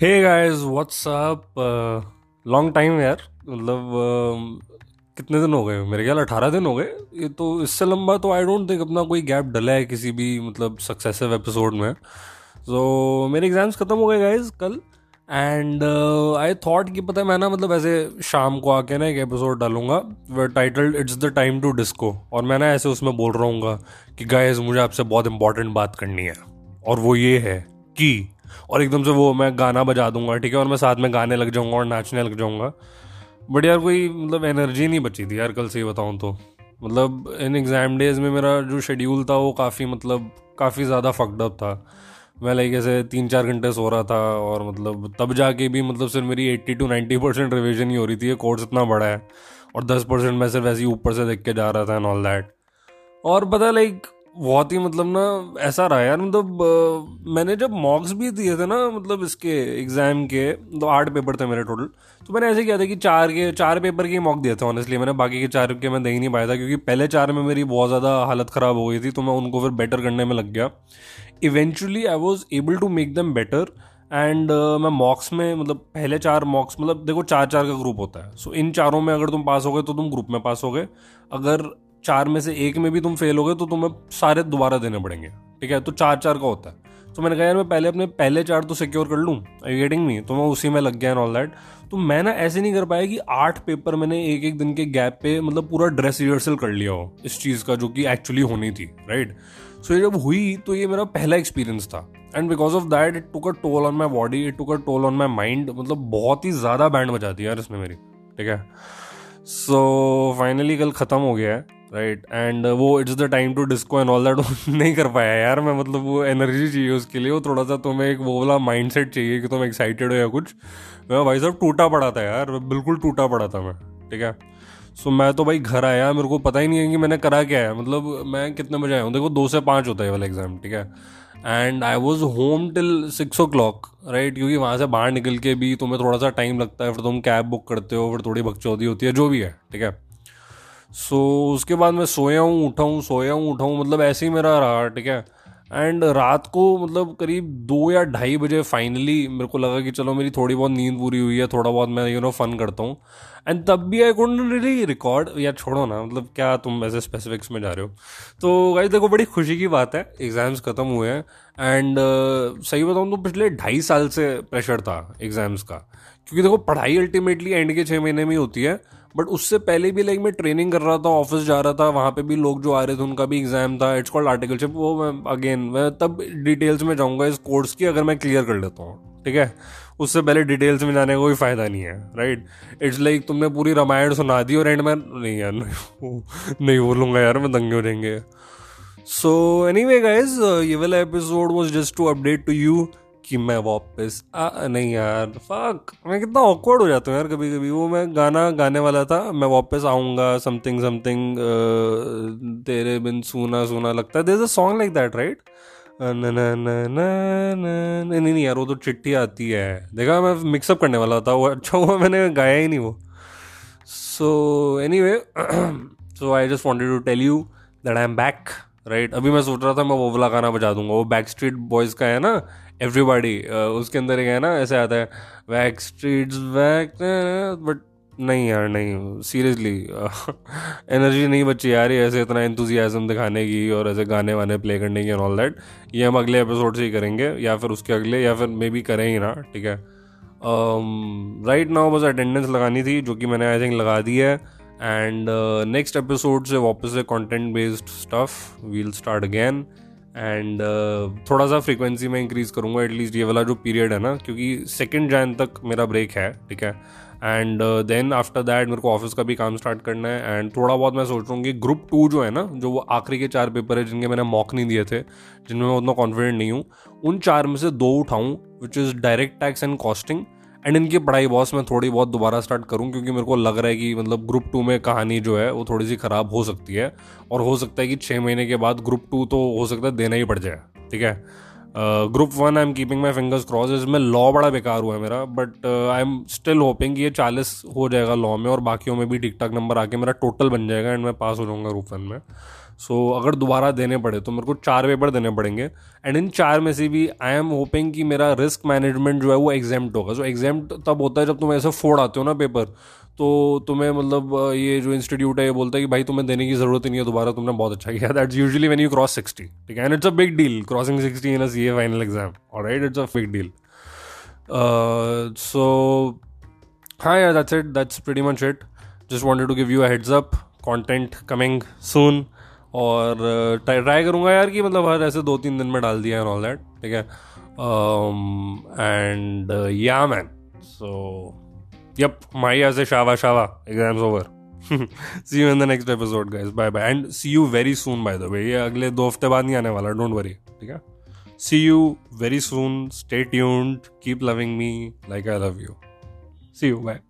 Hey guys what's up long time यार मतलब uh, कितने दिन हो गए? मेरे ख्याल अठारह दिन हो गए। ये तो इससे लंबा तो आई डोंट थिंक अपना कोई गैप डला है किसी भी मतलब सक्सेसिव एपिसोड में। सो so, मेरे एग्ज़ाम्स ख़त्म हो गए गाइस कल। एंड आई थॉट कि पता है मैं ना मतलब ऐसे शाम को आके ना एक एपिसोड डालूँगा titled it's the time to disco और मैं ना ऐसे उसमें बोल रहा हूँ कि गाइज़ मुझे आपसे बहुत इंपॉर्टेंट बात करनी है। और वो ये है कि और एकदम से वो मैं गाना बजा दूँगा, ठीक है? और मैं साथ में गाने लग जाऊँगा और नाचने लग जाऊँगा। बट यार कोई मतलब एनर्जी नहीं बची थी यार कल से ही बताऊँ तो। मतलब इन एग्ज़ाम डेज़ में मेरा जो शेड्यूल था वो काफ़ी मतलब काफ़ी ज़्यादा फकडअप था। मैं लाइक ऐसे तीन चार घंटे सो रहा था और मतलब तब जाके भी मतलब सिर्फ़ मेरी eighty to ninety percent revision ही हो रही थी। ये कोर्स इतना बड़ा है और दस परसेंट मैं सिर्फ़ ऐसे ही ऊपर से देख के जा रहा था एंड ऑल दैट और पता लाइक बहुत ही मतलब ना ऐसा रहा यार मतलब मैंने जब मॉक्स भी दिए थे ना मतलब इसके एग्ज़ाम के तो आठ पेपर थे मेरे टोटल तो मैंने ऐसे किया था कि चार के चार पेपर के मॉक दिए थे ऑनेस्टली मैंने बाकी के चार के मैं दे ही नहीं पाया था क्योंकि पहले चार में मेरी बहुत ज़्यादा हालत ख़राब हो गई थी तो मैं उनको फिर बेटर करने में लग गया। Eventually I was able to make them better and uh, मैं मॉक्स में मतलब पहले चार मॉक्स मतलब देखो चार चार का ग्रुप होता है सो so, इन चारों में अगर तुम पास हो गए तो तुम ग्रुप में पास हो गए। अगर चार में से एक में भी तुम फेल हो गए तो तुम्हें सारे दोबारा देने पड़ेंगे। ठीक है? तो चार चार का होता है। तो मैंने कहा यार मैं पहले अपने पहले चार तो सिक्योर कर लूँ? आई गेटिंग मी तो मैं उसी में लग गया एंड ऑल दैट तो मैं ना ऐसे नहीं कर पाया कि आठ पेपर मैंने एक एक दिन के गैप पे मतलब पूरा ड्रेस रिहर्सल कर लिया हो इस चीज़ का जो कि एक्चुअली होनी थी राइट सो ये जब हुई तो ये मेरा पहला एक्सपीरियंस था। And because of that it took a toll on my body it took a toll on my mind मतलब बहुत ही ज़्यादा बैंड बजा दिया यार इसने मेरी। ठीक है? सो so, फाइनली कल ख़त्म हो गया है। राइट एंड वो it's the time to disco and all that नहीं कर पाया यार मैं मतलब वो एनर्जी चाहिए उसके लिए, वो थोड़ा सा तुम्हें एक वो वाला माइंड सेट चाहिए कि तुम एक्साइटेड हो या कुछ। मैं भाई साहब टूटा पड़ा था यार बिल्कुल टूटा पड़ा था मैं, ठीक है? सो मैं तो भाई घर आया, मेरे को पता ही नहीं है कि मैंने करा क्या है। मतलब मैं कितने बजे आया हूँ? देखो, दो से पाँच होता है वाला एग्ज़ाम ठीक है? And I was home till six o'clock right क्योंकि वहाँ से बाहर निकल के भी तुम्हें थोड़ा सा टाइम लगता है, फिर तुम कैब बुक करते हो, फिर थोड़ी बकचौदी होती है, जो भी है, ठीक है? सो so, उसके बाद मैं सोया हूँ उठा हूँ सोया हूँ उठा हूँ मतलब ऐसे ही मेरा रहा ठीक है? एंड रात को मतलब करीब दो या ढाई बजे फाइनली मेरे को लगा कि चलो मेरी थोड़ी बहुत नींद पूरी हुई है थोड़ा बहुत मैं यू नो फन करता हूँ। एंड तब भी आई कुंड रियली रिकॉर्ड या छोड़ो ना मतलब क्या तुम ऐसे स्पेसिफिक्स में जा रहे हो? तो गाइस देखो बड़ी खुशी की बात है एग्ज़ाम्स ख़त्म हुए हैं। एंड uh, सही बताऊँ तो पिछले ढाई साल से प्रेशर था एग्ज़ाम्स का। क्योंकि देखो पढ़ाई अल्टीमेटली एंड के छः महीने में ही होती है। बट उससे पहले भी लाइक मैं ट्रेनिंग कर रहा था ऑफ़िस जा रहा था वहाँ पे भी लोग जो आ रहे थे उनका भी एग्ज़ाम था इट्स कॉल्ड आर्टिकलशिप वो मैं अगेन मैं तब डिटेल्स में जाऊँगा इस कोर्स की अगर मैं क्लियर कर लेता हूँ ठीक है? उससे पहले डिटेल्स में जाने का कोई फ़ायदा नहीं है राइट इट्स लाइक तुमने पूरी रामायण सुना दी और एंड में नहीं यार नहीं, नहीं बोलूँगा यार मैं दंगे हो जाएँगे। सो एनी वे गाइज़ ये वाला episode was just to update to you कि मैं वापस नहीं यार फक मैं कितना ऑकवर्ड हो जाता हूँ यार कभी कभी वो मैं गाना गाने वाला था, मैं वापस आऊँगा समथिंग समथिंग तेरे बिन सुना सुना लगता है। There a song like that right नहीं नहीं यार, वो तो चिट्ठी आती है। देखा, मैं मिक्सअप करने वाला था, वो अच्छा हुआ, मैंने गाया ही नहीं वो। So anyway so I just wanted to tell you that I am back right अभी मैं सोच रहा था मैं वो वाला गाना बजा दूँगा। वो बैक स्ट्रीट बॉयज़ का है ना? एवरीबॉडी उसके अंदर एक है ना, ऐसे आता है बैक स्ट्रीट्स बैक बट नहीं यार, नहीं। सीरियसली एनर्जी नहीं बची यार ये ऐसे इतना इंतजियाज़म दिखाने की और ऐसे गाने वाने प्ले करने की ऑल दैट ये हम अगले एपिसोड से ही करेंगे, या फिर उसके अगले, या फिर मे बी करें ही ना, ठीक है? राइट नाउ बस अटेंडेंस लगानी थी, जो कि मैंने आई थिंक लगा दी है। एंड नेक्स्ट एपिसोड से वापस से content based stuff will start again and थोड़ा सा फ्रीक्वेंसी में इंक्रीज करूँगा एटलीस्ट ये वाला जो पीरियड है ना, क्योंकि सेकेंड जैन तक मेरा ब्रेक है, ठीक है? एंड देन आफ्टर दैट मेरे को ऑफ़िस का भी काम स्टार्ट करना है एंड थोड़ा बहुत मैं सोच रहा हूँ कि ग्रुप टू जो है ना, जो वो आखिरी के चार पेपर है जिनके मैंने मॉक नहीं दिए थे, जिनमें मैं उतना कॉन्फिडेंट नहीं हूँ, उन चार में से दो उठाऊँ which is direct tax and costing and इनकी पढ़ाई बॉस मैं थोड़ी बहुत दोबारा स्टार्ट करूँ, क्योंकि मेरे को लग रहा है कि मतलब ग्रुप टू में कहानी जो है, वो थोड़ी सी ख़राब हो सकती है। और हो सकता है कि छः महीने के बाद ग्रुप टू तो हो सकता है देना ही पड़ जाए, ठीक है? Group one I am keeping my fingers cross इसमें लॉ बड़ा बेकार हुआ है मेरा but I am still hoping ये चालीस हो जाएगा लॉ में, और बाकियों में भी ठीक ठाक नंबर आके मेरा टोटल बन जाएगा एंड मैं पास हो जाऊँगा ग्रुप वन में। सो so, अगर दोबारा देने पड़े तो मेरे को चार पेपर देने पड़ेंगे। एंड इन चार में से भी आई एम होपिंग कि मेरा रिस्क मैनेजमेंट जो है वो एग्जाम्ट होगा। सो so, एग्जाम्ट तब होता है जब तुम ऐसे फोड़ आते हो ना पेपर तो तुम्हें मतलब ये जो इंस्टीट्यूट है ये बोलता है कि भाई तुम्हें देने की ज़रूरत ही नहीं है दोबारा तुमने बहुत अच्छा किया। That's usually when you cross sixty ठीक है? And it's a big deal crossing sixty in a a final exam alright it's a big deal so हाँ यार that's it that's pretty much it just wanted to give you a heads up content coming soon और uh, try करूँगा यार कि मतलब हर ऐसे दो तीन दिन में डाल दिया एंड ऑल दैट ठीक है? And yeah man so yup my as ए शावा Shava exams over see you in the next episode guys bye bye and see you very soon by the way ये अगले दो हफ़्ते बाद नहीं आने वाला डोंट वरी ठीक है? See you very soon stay tuned keep loving me like I love you see you bye